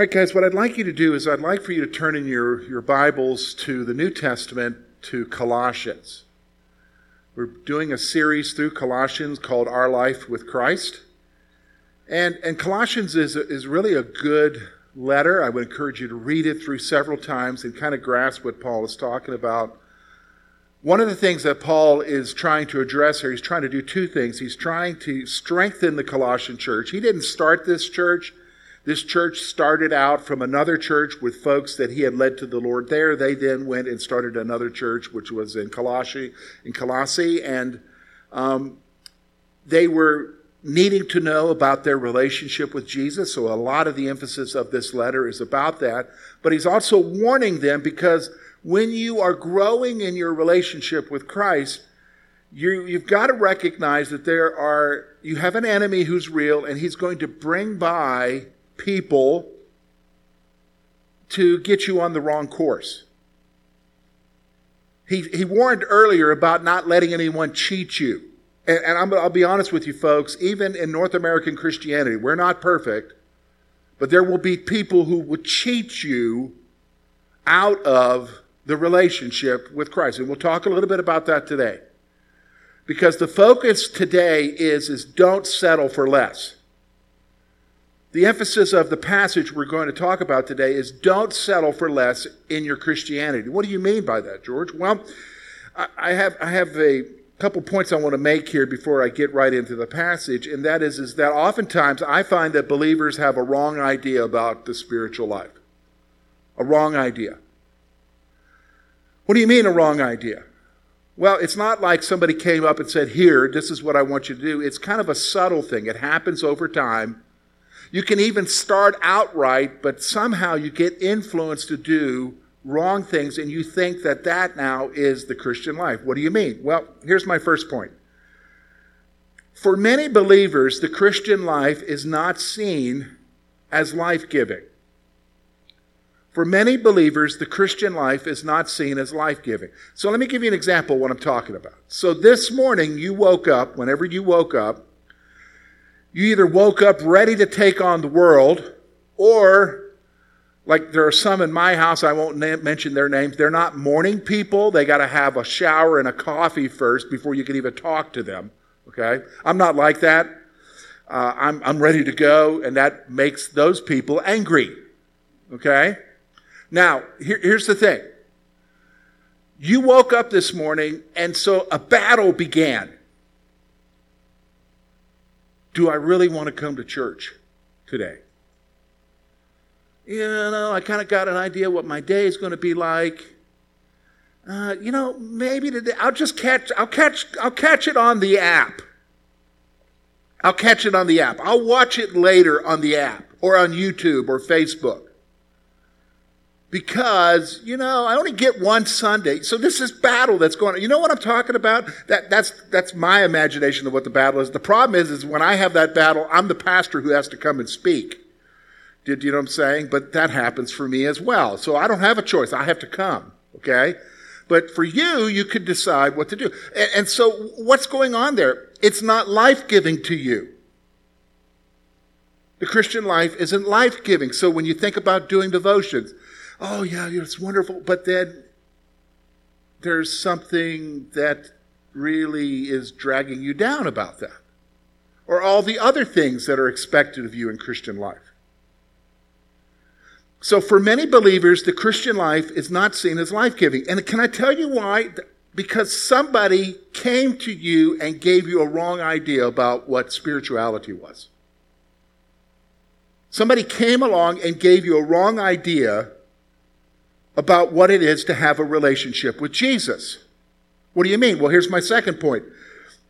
All right, guys, what I'd like you to do is I'd like for you to turn in your, your Bibles to the New Testament to Colossians. We're doing a series through Colossians called Our Life with Christ. And, and Colossians is, is really a good letter. I would encourage you to read it through several times and kind of grasp what Paul is talking about. One of the things that Paul is trying to address here, he's trying to do two things. He's trying to strengthen the Colossian church. He didn't start this church. This church started out from another church with folks that he had led to the Lord there. They then went and started another church, which was in Colossae, in Colossae, and um, they were needing to know about their relationship with Jesus. So a lot of the emphasis of this letter is about that. But he's also warning them because when you are growing in your relationship with Christ, you, you've got to recognize that there are you have an enemy who's real, and he's going to bring by people to get you on the wrong course. He, he warned earlier about not letting anyone cheat you. And, and i will be honest with you, folks, even in North American Christianity, we're not perfect, but there will be people who will cheat you out of the relationship with Christ. And we'll talk a little bit about that today. Because the focus today is, is don't settle for less. The emphasis of the passage we're going to talk about today is don't settle for less in your Christianity. What do you mean by that, George? Well, I have, I have a couple points I want to make here before I get right into the passage, and that is, is that oftentimes I find that believers have a wrong idea about the spiritual life. A wrong idea. What do you mean a wrong idea? Well, it's not like somebody came up and said, Here, this is what I want you to do. It's kind of a subtle thing. It happens over time you can even start out right, but somehow you get influenced to do wrong things and you think that that now is the Christian life. What do you mean? Well, here's my first point. For many believers, the Christian life is not seen as life giving. For many believers, the Christian life is not seen as life giving. So let me give you an example of what I'm talking about. So this morning, you woke up, whenever you woke up, you either woke up ready to take on the world, or like there are some in my house, I won't mention their names, they're not morning people. They got to have a shower and a coffee first before you can even talk to them. Okay? I'm not like that. Uh, I'm, I'm ready to go, and that makes those people angry. Okay? Now, here, here's the thing. You woke up this morning, and so a battle began. Do I really want to come to church today? You know, I kind of got an idea what my day is going to be like. Uh, you know, maybe today I'll just catch. I'll catch. I'll catch it on the app. I'll catch it on the app. I'll watch it later on the app or on YouTube or Facebook because you know I only get one Sunday. So this is battle that's going on. You know what I'm talking about? That that's that's my imagination of what the battle is. The problem is is when I have that battle, I'm the pastor who has to come and speak. Did you know what I'm saying? But that happens for me as well. So I don't have a choice. I have to come. Okay. But for you, you could decide what to do. And, and so what's going on there? It's not life giving to you. The Christian life isn't life giving. So when you think about doing devotions, oh, yeah, it's wonderful. But then there's something that really is dragging you down about that. Or all the other things that are expected of you in Christian life. So, for many believers, the Christian life is not seen as life giving. And can I tell you why? Because somebody came to you and gave you a wrong idea about what spirituality was. Somebody came along and gave you a wrong idea about what it is to have a relationship with Jesus. What do you mean? Well, here's my second point.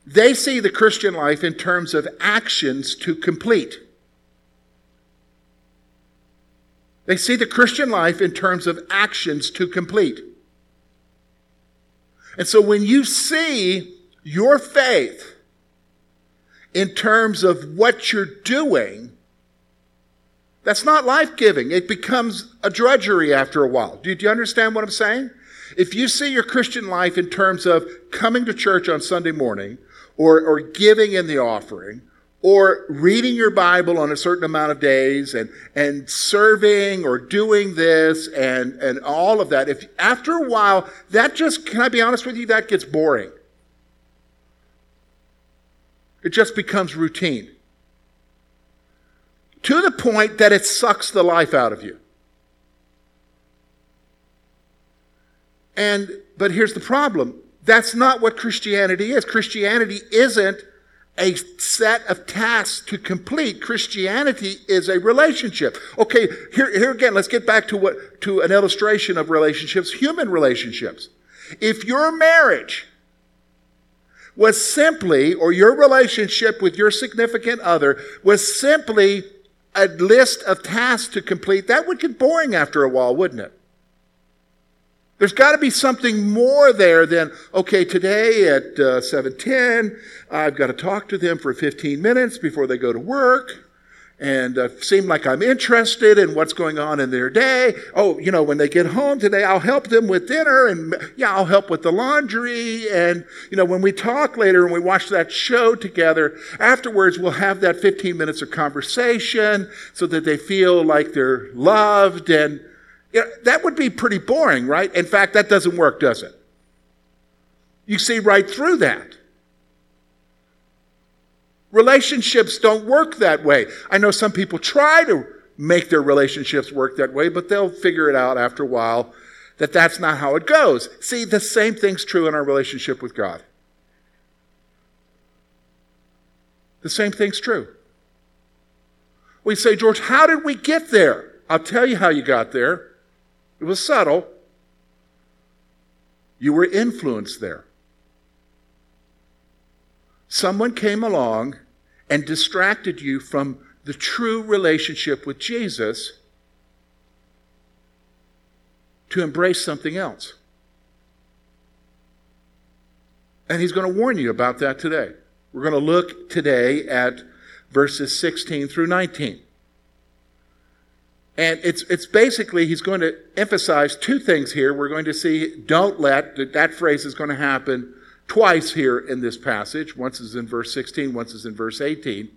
They see the Christian life in terms of actions to complete. They see the Christian life in terms of actions to complete. And so when you see your faith in terms of what you're doing, that's not life giving. It becomes a drudgery after a while. Do you, do you, understand what I'm saying? If you see your Christian life in terms of coming to church on Sunday morning, or, or giving in the offering, or reading your Bible on a certain amount of days and, and serving or doing this and, and all of that, if after a while, that just, can I be honest with you, that gets boring. It just becomes routine. To the point that it sucks the life out of you. And, but here's the problem. That's not what Christianity is. Christianity isn't a set of tasks to complete. Christianity is a relationship. Okay, here, here again, let's get back to what, to an illustration of relationships, human relationships. If your marriage was simply, or your relationship with your significant other was simply a list of tasks to complete, that would get boring after a while, wouldn't it? There's got to be something more there than, okay, today at uh, 7.10, I've got to talk to them for 15 minutes before they go to work and uh, seem like I'm interested in what's going on in their day. Oh, you know, when they get home today, I'll help them with dinner and yeah, I'll help with the laundry. And, you know, when we talk later and we watch that show together, afterwards we'll have that 15 minutes of conversation so that they feel like they're loved and, you know, that would be pretty boring, right? In fact, that doesn't work, does it? You see right through that. Relationships don't work that way. I know some people try to make their relationships work that way, but they'll figure it out after a while that that's not how it goes. See, the same thing's true in our relationship with God. The same thing's true. We say, George, how did we get there? I'll tell you how you got there. It was subtle. You were influenced there. Someone came along and distracted you from the true relationship with Jesus to embrace something else. And he's going to warn you about that today. We're going to look today at verses 16 through 19. And it's, it's basically, he's going to emphasize two things here. We're going to see, don't let, that, that phrase is going to happen twice here in this passage. Once is in verse 16, once is in verse 18.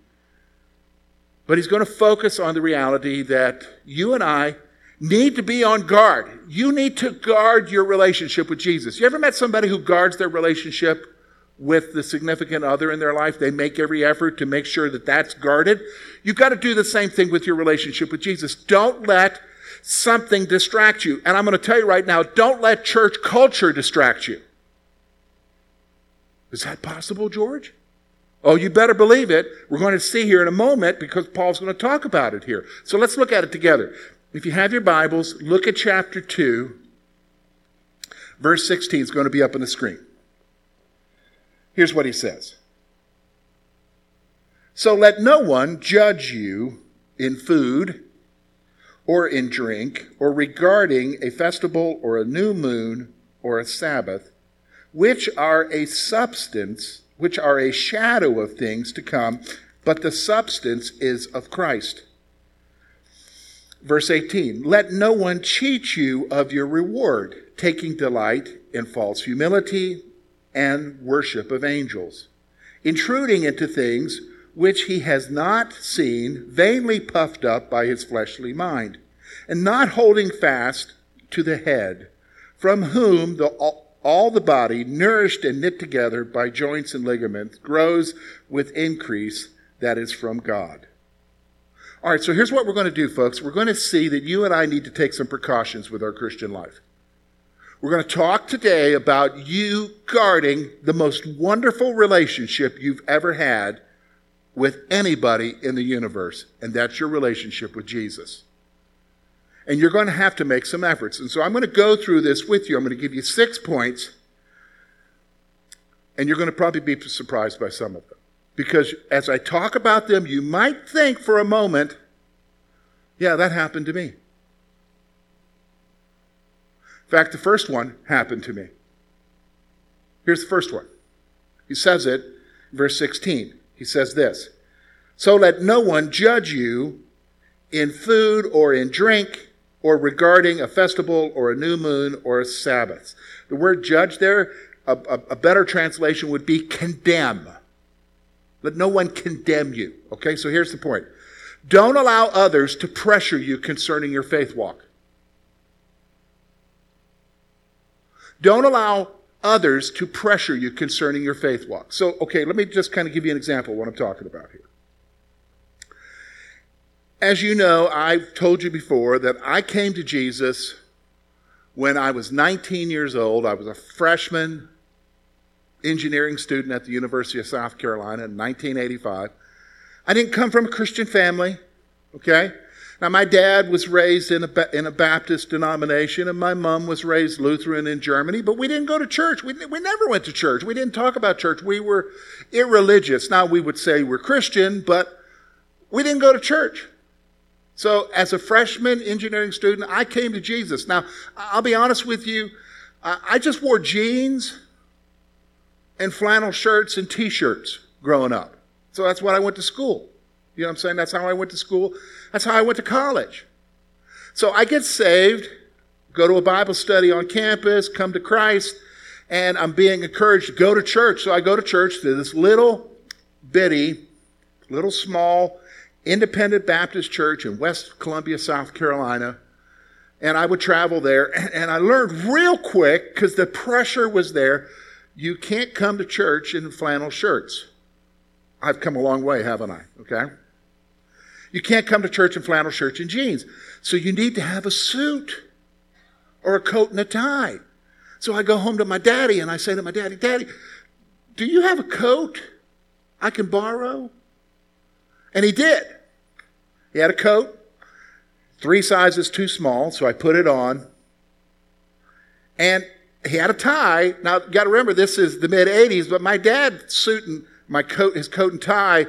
But he's going to focus on the reality that you and I need to be on guard. You need to guard your relationship with Jesus. You ever met somebody who guards their relationship with the significant other in their life. They make every effort to make sure that that's guarded. You've got to do the same thing with your relationship with Jesus. Don't let something distract you. And I'm going to tell you right now, don't let church culture distract you. Is that possible, George? Oh, you better believe it. We're going to see here in a moment because Paul's going to talk about it here. So let's look at it together. If you have your Bibles, look at chapter 2. Verse 16 is going to be up on the screen. Here's what he says So let no one judge you in food or in drink or regarding a festival or a new moon or a Sabbath, which are a substance, which are a shadow of things to come, but the substance is of Christ. Verse 18 Let no one cheat you of your reward, taking delight in false humility and worship of angels, intruding into things which he has not seen, vainly puffed up by his fleshly mind, and not holding fast to the head, from whom the, all the body, nourished and knit together by joints and ligaments, grows with increase that is from God. All right, so here's what we're going to do, folks. We're going to see that you and I need to take some precautions with our Christian life. We're going to talk today about you guarding the most wonderful relationship you've ever had with anybody in the universe, and that's your relationship with Jesus. And you're going to have to make some efforts. And so I'm going to go through this with you. I'm going to give you six points, and you're going to probably be surprised by some of them. Because as I talk about them, you might think for a moment, yeah, that happened to me. In fact, the first one happened to me. Here's the first one. He says it, verse 16. He says this So let no one judge you in food or in drink or regarding a festival or a new moon or a Sabbath. The word judge there, a, a, a better translation would be condemn. Let no one condemn you. Okay, so here's the point. Don't allow others to pressure you concerning your faith walk. Don't allow others to pressure you concerning your faith walk. So, okay, let me just kind of give you an example of what I'm talking about here. As you know, I've told you before that I came to Jesus when I was 19 years old. I was a freshman engineering student at the University of South Carolina in 1985. I didn't come from a Christian family, okay? Now, my dad was raised in a, in a Baptist denomination, and my mom was raised Lutheran in Germany, but we didn't go to church. We, we never went to church. We didn't talk about church. We were irreligious. Now, we would say we're Christian, but we didn't go to church. So, as a freshman engineering student, I came to Jesus. Now, I'll be honest with you, I just wore jeans and flannel shirts and t shirts growing up. So, that's what I went to school. You know what I'm saying? That's how I went to school. That's how I went to college. So, I get saved, go to a Bible study on campus, come to Christ, and I'm being encouraged to go to church. So, I go to church to this little bitty, little small, independent Baptist church in West Columbia, South Carolina. And I would travel there. And I learned real quick, because the pressure was there, you can't come to church in flannel shirts. I've come a long way, haven't I? Okay? You can't come to church in flannel shirts and jeans. So you need to have a suit or a coat and a tie. So I go home to my daddy and I say to my daddy, Daddy, do you have a coat I can borrow? And he did. He had a coat, three sizes too small, so I put it on. And he had a tie. Now, you got to remember, this is the mid 80s, but my dad's suit and my coat, his coat and tie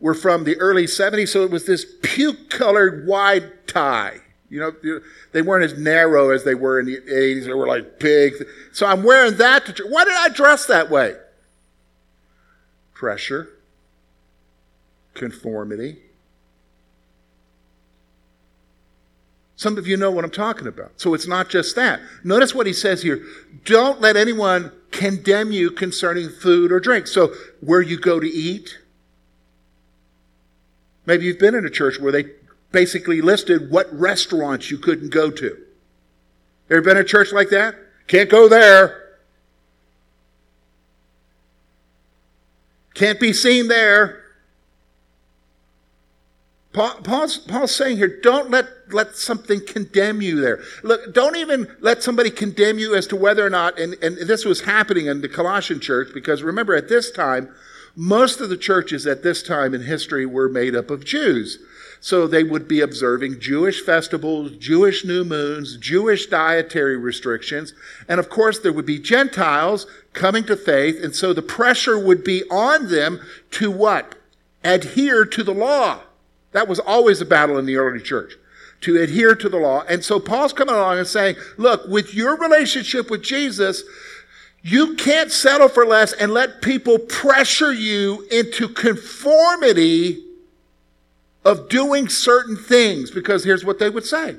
were from the early 70s, so it was this puke colored wide tie. You know, they weren't as narrow as they were in the 80s. They were like big. So I'm wearing that to. Why did I dress that way? Pressure conformity. Some of you know what I'm talking about. So it's not just that. Notice what he says here. Don't let anyone condemn you concerning food or drink. So where you go to eat, maybe you've been in a church where they basically listed what restaurants you couldn't go to. Ever been in a church like that? Can't go there. Can't be seen there. Paul, Paul's, Paul's saying here, don't let, let something condemn you there. Look, don't even let somebody condemn you as to whether or not, and, and this was happening in the Colossian church, because remember at this time, most of the churches at this time in history were made up of Jews. So they would be observing Jewish festivals, Jewish new moons, Jewish dietary restrictions. And of course, there would be Gentiles coming to faith. And so the pressure would be on them to what? Adhere to the law. That was always a battle in the early church to adhere to the law. And so Paul's coming along and saying, look, with your relationship with Jesus, you can't settle for less and let people pressure you into conformity of doing certain things because here's what they would say.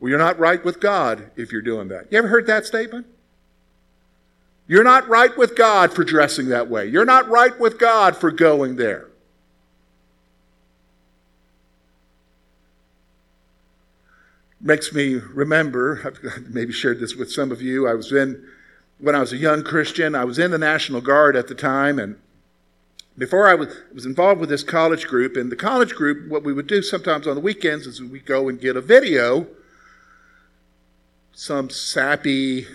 Well, you're not right with God if you're doing that. You ever heard that statement? You're not right with God for dressing that way. You're not right with God for going there. Makes me remember, I've maybe shared this with some of you. I was in, when I was a young Christian, I was in the National Guard at the time, and before I was, was involved with this college group, and the college group, what we would do sometimes on the weekends is we go and get a video, some sappy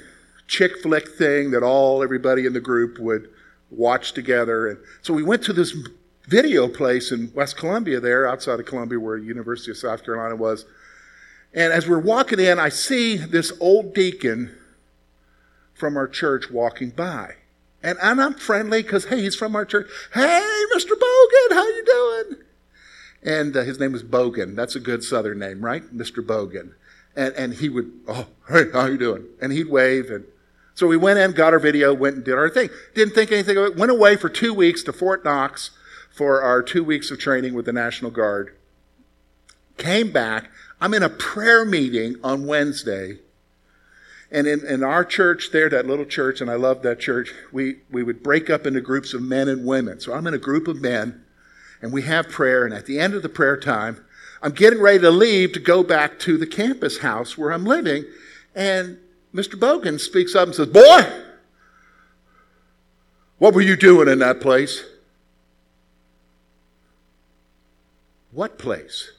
chick flick thing that all everybody in the group would watch together. And so we went to this video place in West Columbia, there outside of Columbia, where University of South Carolina was. And as we're walking in, I see this old deacon from our church walking by. And, and I'm not friendly because, hey, he's from our church. Hey, Mr. Bogan, how you doing? And uh, his name is Bogan. That's a good southern name, right? Mr. Bogan. And, and he would, oh, hey, how you doing? And he'd wave. And so we went in, got our video, went and did our thing. Didn't think anything of it. Went away for two weeks to Fort Knox for our two weeks of training with the National Guard. Came back I'm in a prayer meeting on Wednesday, And in, in our church there, that little church, and I love that church, we, we would break up into groups of men and women. So I'm in a group of men, and we have prayer, and at the end of the prayer time, I'm getting ready to leave to go back to the campus house where I'm living, and Mr. Bogan speaks up and says, Boy, what were you doing in that place? What place?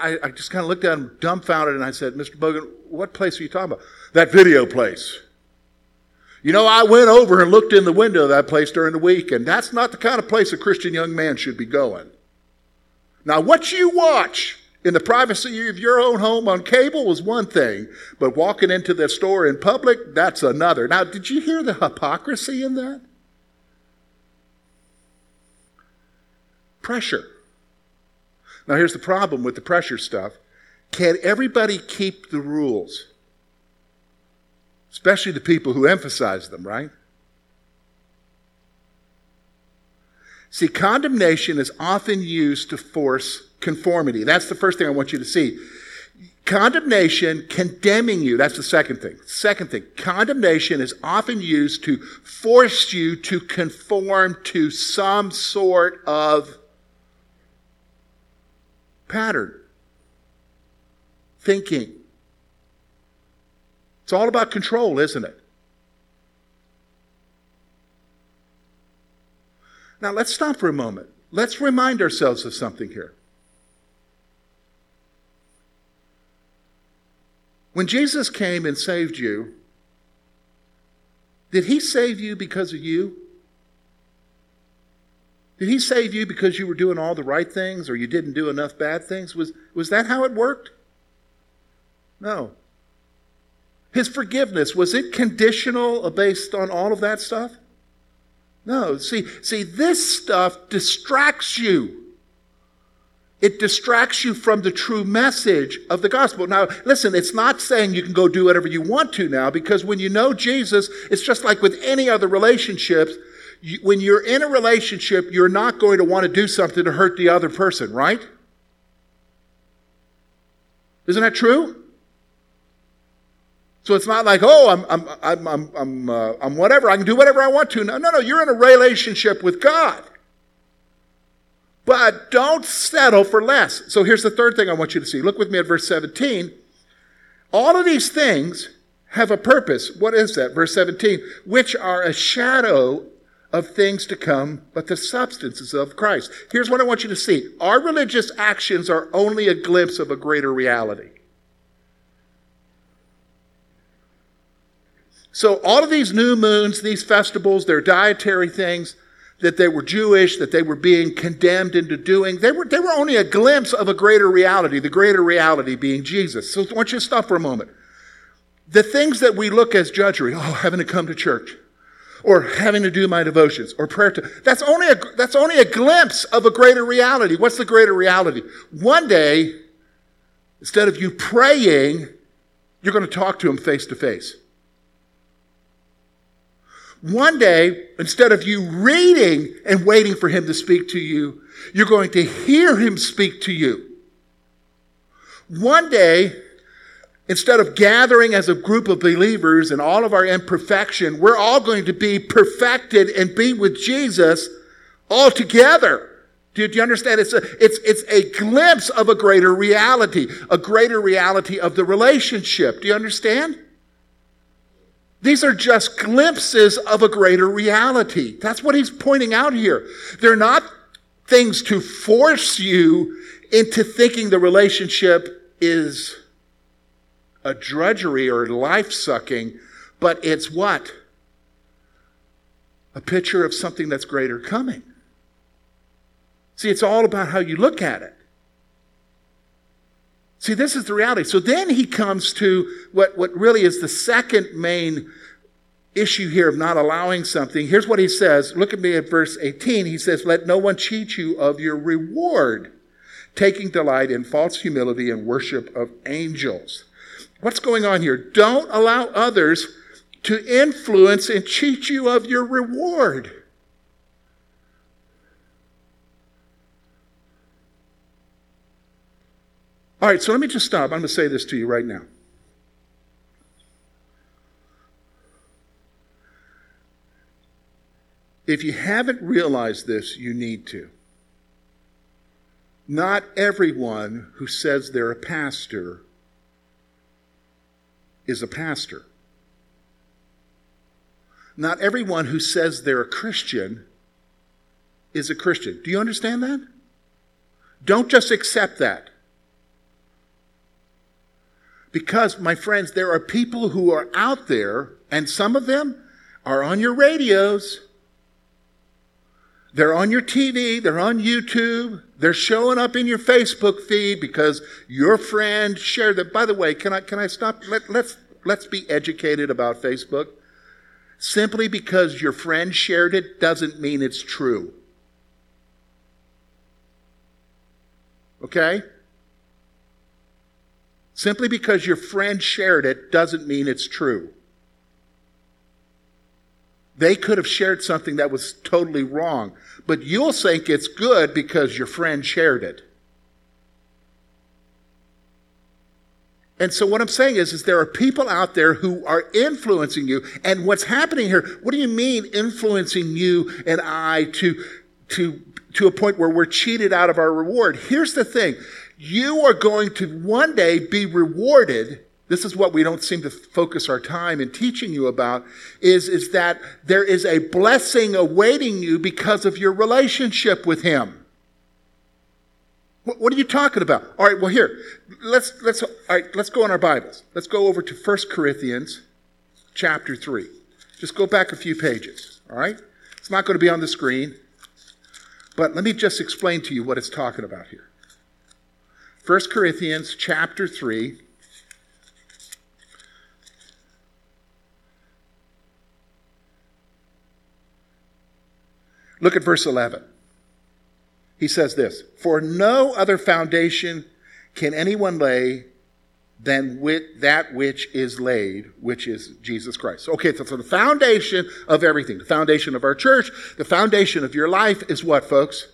I, I just kind of looked at him dumbfounded and I said, Mr. Bogan, what place are you talking about? That video place. You know, I went over and looked in the window of that place during the week, and that's not the kind of place a Christian young man should be going. Now, what you watch in the privacy of your own home on cable was one thing, but walking into the store in public, that's another. Now, did you hear the hypocrisy in that? Pressure. Now, here's the problem with the pressure stuff. Can everybody keep the rules? Especially the people who emphasize them, right? See, condemnation is often used to force conformity. That's the first thing I want you to see. Condemnation, condemning you, that's the second thing. Second thing, condemnation is often used to force you to conform to some sort of pattern, thinking. It's all about control, isn't it? Now, let's stop for a moment. Let's remind ourselves of something here. When Jesus came and saved you, did he save you because of you? Did he save you because you were doing all the right things or you didn't do enough bad things? Was, was that how it worked? No. His forgiveness, was it conditional based on all of that stuff? No. See, see, this stuff distracts you. It distracts you from the true message of the gospel. Now, listen, it's not saying you can go do whatever you want to now, because when you know Jesus, it's just like with any other relationships you, when you're in a relationship, you're not going to want to do something to hurt the other person, right? Isn't that true? So it's not like, oh, I'm, I'm, I'm, I'm, I'm, uh, I'm whatever. I can do whatever I want to. No, no, no. You're in a relationship with God. But don't settle for less. So here's the third thing I want you to see. Look with me at verse 17. All of these things have a purpose. What is that? Verse 17, which are a shadow of things to come, but the substances of Christ. Here's what I want you to see our religious actions are only a glimpse of a greater reality. So, all of these new moons, these festivals, their dietary things that they were Jewish, that they were being condemned into doing, they were, they were only a glimpse of a greater reality, the greater reality being Jesus. So, I want you to stop for a moment. The things that we look as judgery, oh, having to come to church, or having to do my devotions or prayer to that's only a that's only a glimpse of a greater reality. What's the greater reality? One day instead of you praying you're going to talk to him face to face one day instead of you reading and waiting for him to speak to you you're going to hear him speak to you. One day Instead of gathering as a group of believers and all of our imperfection, we're all going to be perfected and be with Jesus all together. Do you understand? It's a, it's, it's a glimpse of a greater reality, a greater reality of the relationship. Do you understand? These are just glimpses of a greater reality. That's what he's pointing out here. They're not things to force you into thinking the relationship is a drudgery or life sucking, but it's what? A picture of something that's greater coming. See, it's all about how you look at it. See, this is the reality. So then he comes to what, what really is the second main issue here of not allowing something. Here's what he says. Look at me at verse 18. He says, Let no one cheat you of your reward, taking delight in false humility and worship of angels. What's going on here? Don't allow others to influence and cheat you of your reward. All right, so let me just stop. I'm going to say this to you right now. If you haven't realized this, you need to. Not everyone who says they're a pastor is a pastor. Not everyone who says they're a Christian is a Christian. Do you understand that? Don't just accept that. Because, my friends, there are people who are out there, and some of them are on your radios. They're on your TV, they're on YouTube, they're showing up in your Facebook feed because your friend shared that. By the way, can I, can I stop? Let, let's, let's be educated about Facebook. Simply because your friend shared it doesn't mean it's true. Okay? Simply because your friend shared it doesn't mean it's true. They could have shared something that was totally wrong, but you'll think it's good because your friend shared it. And so what I'm saying is, is there are people out there who are influencing you. And what's happening here, what do you mean influencing you and I to, to, to a point where we're cheated out of our reward? Here's the thing. You are going to one day be rewarded this is what we don't seem to focus our time in teaching you about is, is that there is a blessing awaiting you because of your relationship with him. What, are you talking about? All right, well here, let's let's all right, let's go in our Bibles. Let's go over to 1 Corinthians chapter 3. Just go back a few pages, all right? It's not going to be on the screen, but let me just explain to you what it's talking about here. 1 Corinthians chapter 3 Look at verse 11. He says this For no other foundation can anyone lay than with that which is laid, which is Jesus Christ. Okay, so, so the foundation of everything, the foundation of our church, the foundation of your life is what, folks?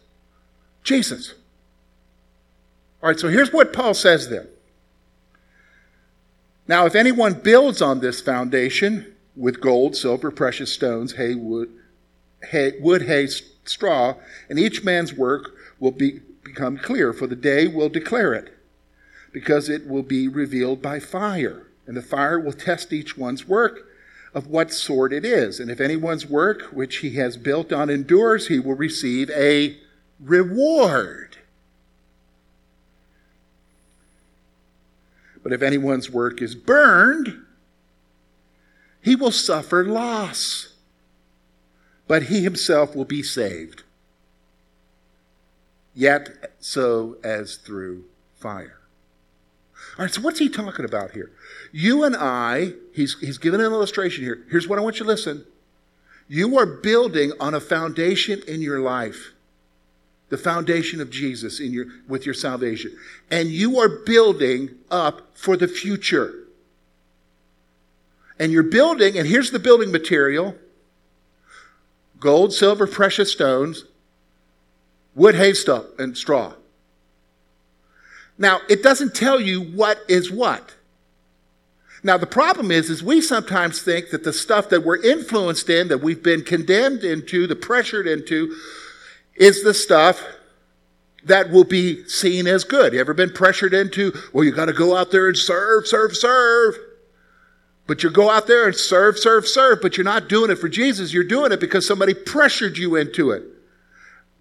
Jesus. All right, so here's what Paul says then. Now, if anyone builds on this foundation with gold, silver, precious stones, hay, wood, hay, wood, hay, straw, and each man's work will be, become clear, for the day will declare it, because it will be revealed by fire. And the fire will test each one's work of what sort it is. And if anyone's work which he has built on endures, he will receive a reward. But if anyone's work is burned, he will suffer loss but he himself will be saved, yet so as through fire. All right, so what's he talking about here? You and I, he's, he's given an illustration here. Here's what I want you to listen. You are building on a foundation in your life, the foundation of Jesus in your, with your salvation. And you are building up for the future. And you're building, and here's the building material gold, silver, precious stones, wood, hay, stuff, and straw. Now, it doesn't tell you what is what. Now, the problem is, is we sometimes think that the stuff that we're influenced in, that we've been condemned into, the pressured into, is the stuff that will be seen as good. You ever been pressured into, well, you got to go out there and serve, serve, serve. But you go out there and serve, serve, serve, but you're not doing it for Jesus. You're doing it because somebody pressured you into it.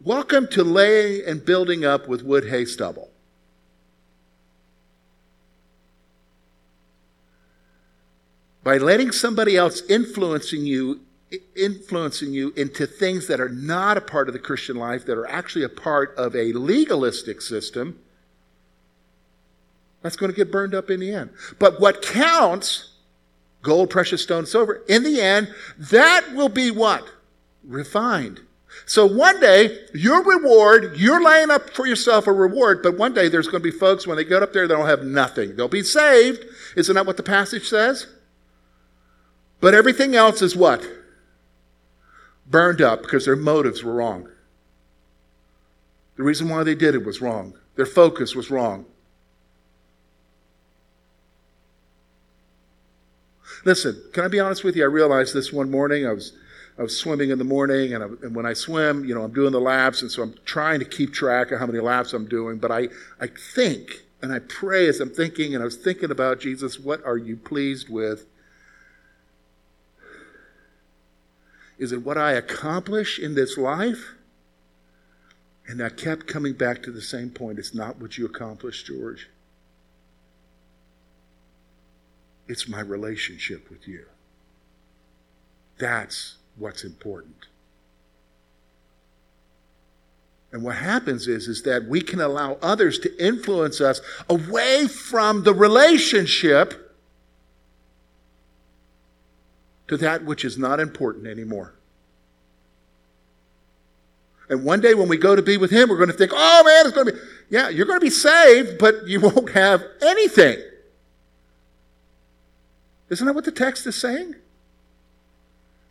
Welcome to laying and building up with wood, hay, stubble. By letting somebody else influencing you, influencing you into things that are not a part of the Christian life, that are actually a part of a legalistic system, that's going to get burned up in the end. But what counts gold, precious stone, silver. In the end, that will be what? Refined. So one day, your reward, you're laying up for yourself a reward, but one day there's going to be folks when they get up there, they'll have nothing. They'll be saved. Isn't that what the passage says? But everything else is what? Burned up because their motives were wrong. The reason why they did it was wrong. Their focus was wrong. Listen, can I be honest with you? I realized this one morning. I was I was swimming in the morning, and, I, and, when I swim, you know, I'm doing the laps, and so I'm trying to keep track of how many laps I'm doing. But I, I think and I pray as I'm thinking, and I was thinking about Jesus, what are you pleased with? Is it what I accomplish in this life? And I kept coming back to the same point. It's not what you accomplished, George. It's my relationship with you. That's what's important. And what happens is, is that we can allow others to influence us away from the relationship to that which is not important anymore. And one day when we go to be with Him, we're going to think, oh man, it's going to be, yeah, you're going to be saved, but you won't have anything. Isn't that what the text is saying?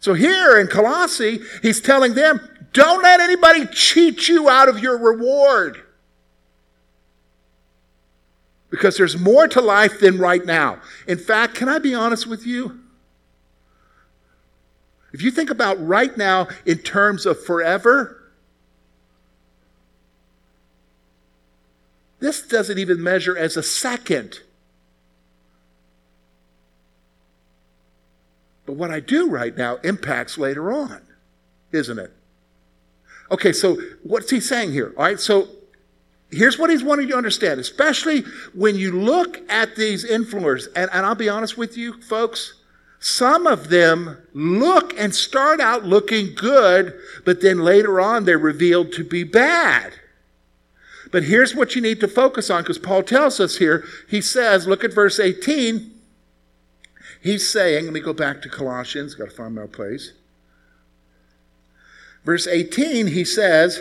So here in Colossae, he's telling them, don't let anybody cheat you out of your reward. Because there's more to life than right now. In fact, can I be honest with you? If you think about right now in terms of forever, this doesn't even measure as a second. But what I do right now impacts later on, isn't it? Okay, so what's he saying here? All right, so here's what he's wanting you to understand, especially when you look at these influencers, and, and I'll be honest with you, folks, some of them look and start out looking good, but then later on they're revealed to be bad. But here's what you need to focus on because Paul tells us here. He says, look at verse 18. He's saying, let me go back to Colossians, got to find my place. Verse 18, he says,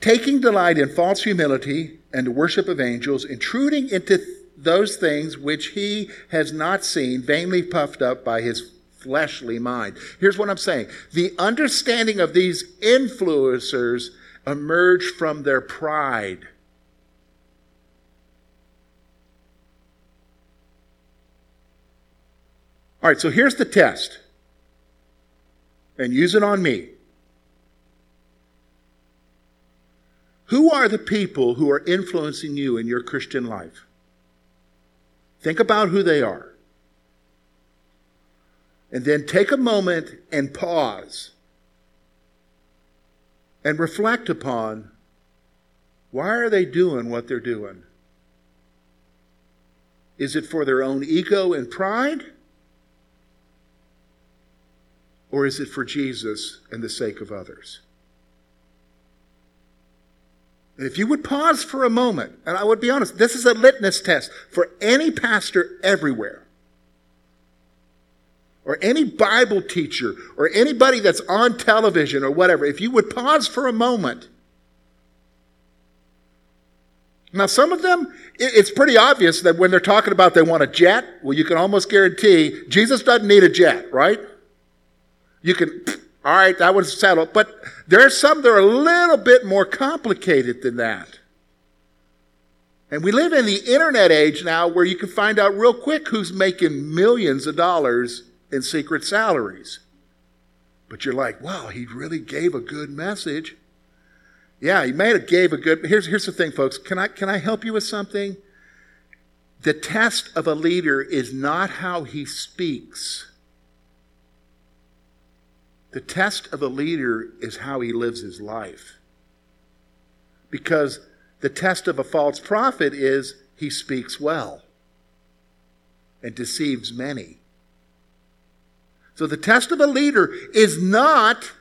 taking delight in false humility and the worship of angels, intruding into those things which he has not seen, vainly puffed up by his fleshly mind. Here's what I'm saying the understanding of these influencers emerged from their pride. All right, so here's the test and use it on me. Who are the people who are influencing you in your Christian life? Think about who they are. And then take a moment and pause and reflect upon why are they doing what they're doing? Is it for their own ego and pride? Or is it for Jesus and the sake of others? And if you would pause for a moment, and I would be honest, this is a litmus test for any pastor everywhere, or any Bible teacher, or anybody that's on television or whatever. If you would pause for a moment. Now, some of them, it's pretty obvious that when they're talking about they want a jet, well, you can almost guarantee Jesus doesn't need a jet, right? You can, all right, that was settled. But there are some that are a little bit more complicated than that. And we live in the internet age now where you can find out real quick who's making millions of dollars in secret salaries. But you're like, wow, he really gave a good message. Yeah, he made it gave a good here's here's the thing, folks. Can I can I help you with something? The test of a leader is not how he speaks. The test of a leader is how he lives his life. Because the test of a false prophet is he speaks well and deceives many. So the test of a leader is not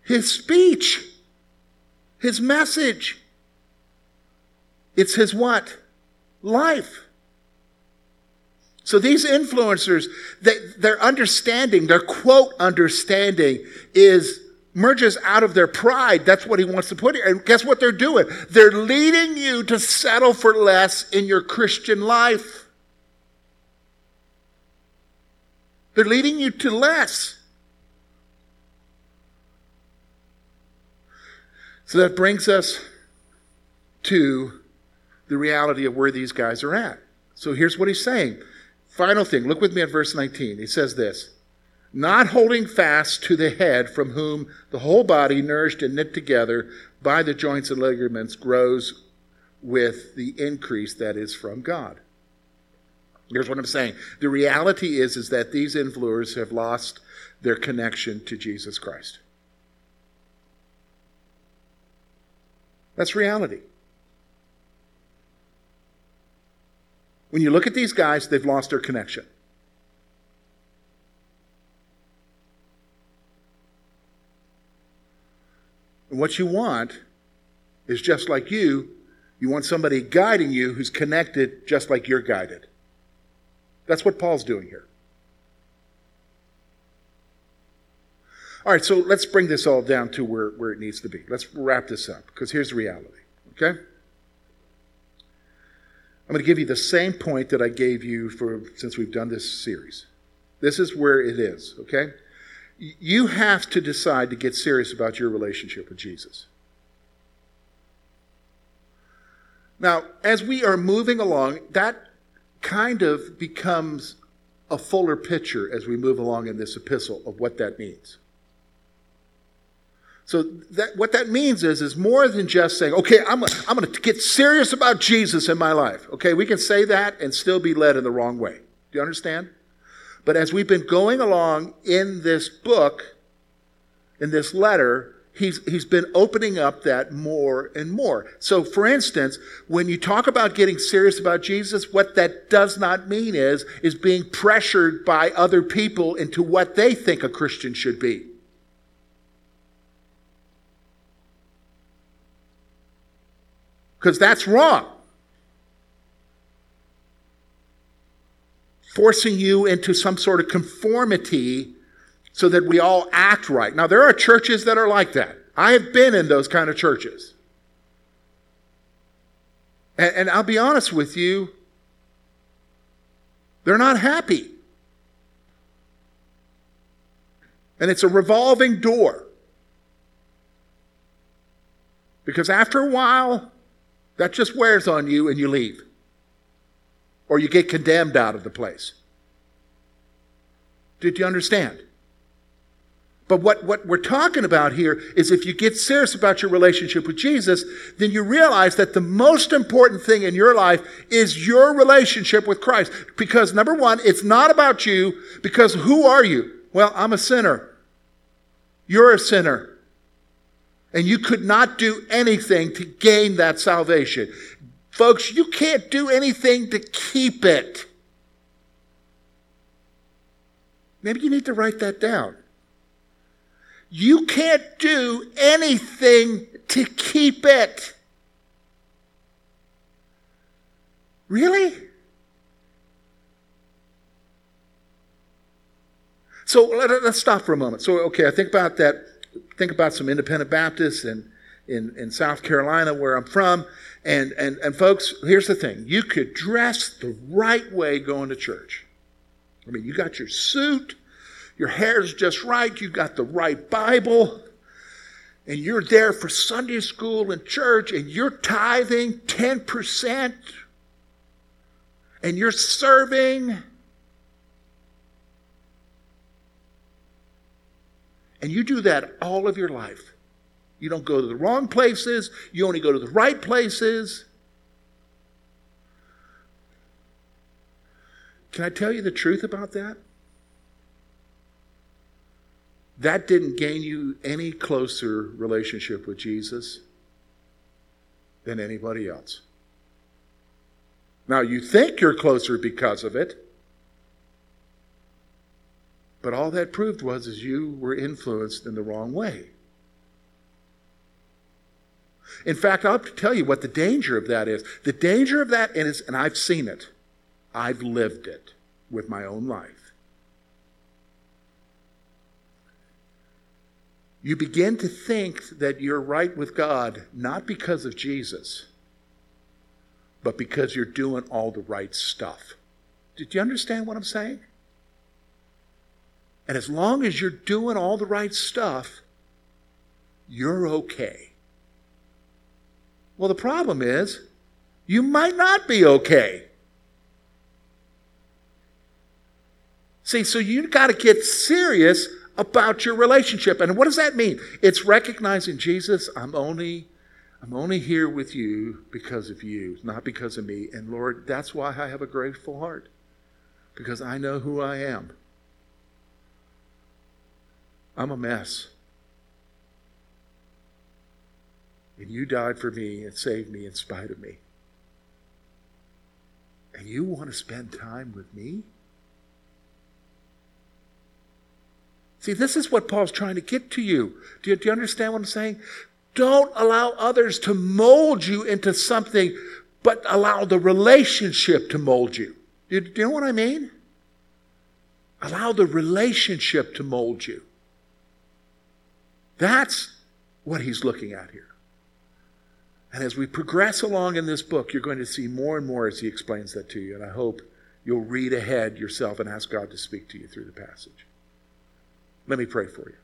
his speech, his message. It's his what? Life. So these influencers, they, their understanding, their quote understanding is merges out of their pride. That's what he wants to put here. And guess what they're doing? They're leading you to settle for less in your Christian life. They're leading you to less. So that brings us to the reality of where these guys are at. So here's what he's saying. Final thing, look with me at verse 19. He says this not holding fast to the head, from whom the whole body, nourished and knit together by the joints and ligaments, grows with the increase that is from God. Here's what I'm saying. The reality is, is that these influencers have lost their connection to Jesus Christ. That's reality. When you look at these guys, they've lost their connection. And what you want is just like you, you want somebody guiding you who's connected just like you're guided. That's what Paul's doing here. All right, so let's bring this all down to where, where it needs to be. Let's wrap this up because here's the reality, okay? I'm going to give you the same point that I gave you for since we've done this series. This is where it is, okay? You have to decide to get serious about your relationship with Jesus. Now, as we are moving along, that kind of becomes a fuller picture as we move along in this epistle of what that means. So that, what that means is, is more than just saying, okay, I'm, I'm going to get serious about Jesus in my life. Okay, we can say that and still be led in the wrong way. Do you understand? But as we've been going along in this book, in this letter, he's, he's been opening up that more and more. So, for instance, when you talk about getting serious about Jesus, what that does not mean is, is being pressured by other people into what they think a Christian should be. Because that's wrong. Forcing you into some sort of conformity so that we all act right. Now, there are churches that are like that. I have been in those kind of churches. And, and I'll be honest with you, they're not happy. And it's a revolving door. Because after a while, that just wears on you and you leave. Or you get condemned out of the place. Did you understand? But what, what we're talking about here is if you get serious about your relationship with Jesus, then you realize that the most important thing in your life is your relationship with Christ. Because number one, it's not about you, because who are you? Well, I'm a sinner. You're a sinner and you could not do anything to gain that salvation. Folks, you can't do anything to keep it. Maybe you need to write that down. You can't do anything to keep it. Really? So let, us stop for a moment. So, okay, I think about that think about some independent Baptists in, in, in South Carolina, where I'm from. And, and, and folks, here's the thing. You could dress the right way going to church. I mean, you got your suit, your hair's just right, you got the right Bible, and you're there for Sunday school and church, and you're tithing 10%, and you're serving And you do that all of your life. You don't go to the wrong places, you only go to the right places. Can I tell you the truth about that? That didn't gain you any closer relationship with Jesus than anybody else. Now, you think you're closer because of it. But all that proved was is you were influenced in the wrong way. In fact, I'll tell you what the danger of that is. The danger of that is, and I've seen it, I've lived it with my own life. You begin to think that you're right with God not because of Jesus, but because you're doing all the right stuff. Did you understand what I'm saying? And as long as you're doing all the right stuff, you're okay. Well, the problem is, you might not be okay. See, so you've got to get serious about your relationship. And what does that mean? It's recognizing Jesus, I'm only I'm only here with you because of you, not because of me. And Lord, that's why I have a grateful heart. Because I know who I am. I'm a mess. And you died for me and saved me in spite of me. And you want to spend time with me? See, this is what Paul's trying to get to you. Do, you. do you understand what I'm saying? Don't allow others to mold you into something, but allow the relationship to mold you. Do you, do you know what I mean? Allow the relationship to mold you. That's what he's looking at here. And as we progress along in this book, you're going to see more and more as he explains that to you. And I hope you'll read ahead yourself and ask God to speak to you through the passage. Let me pray for you.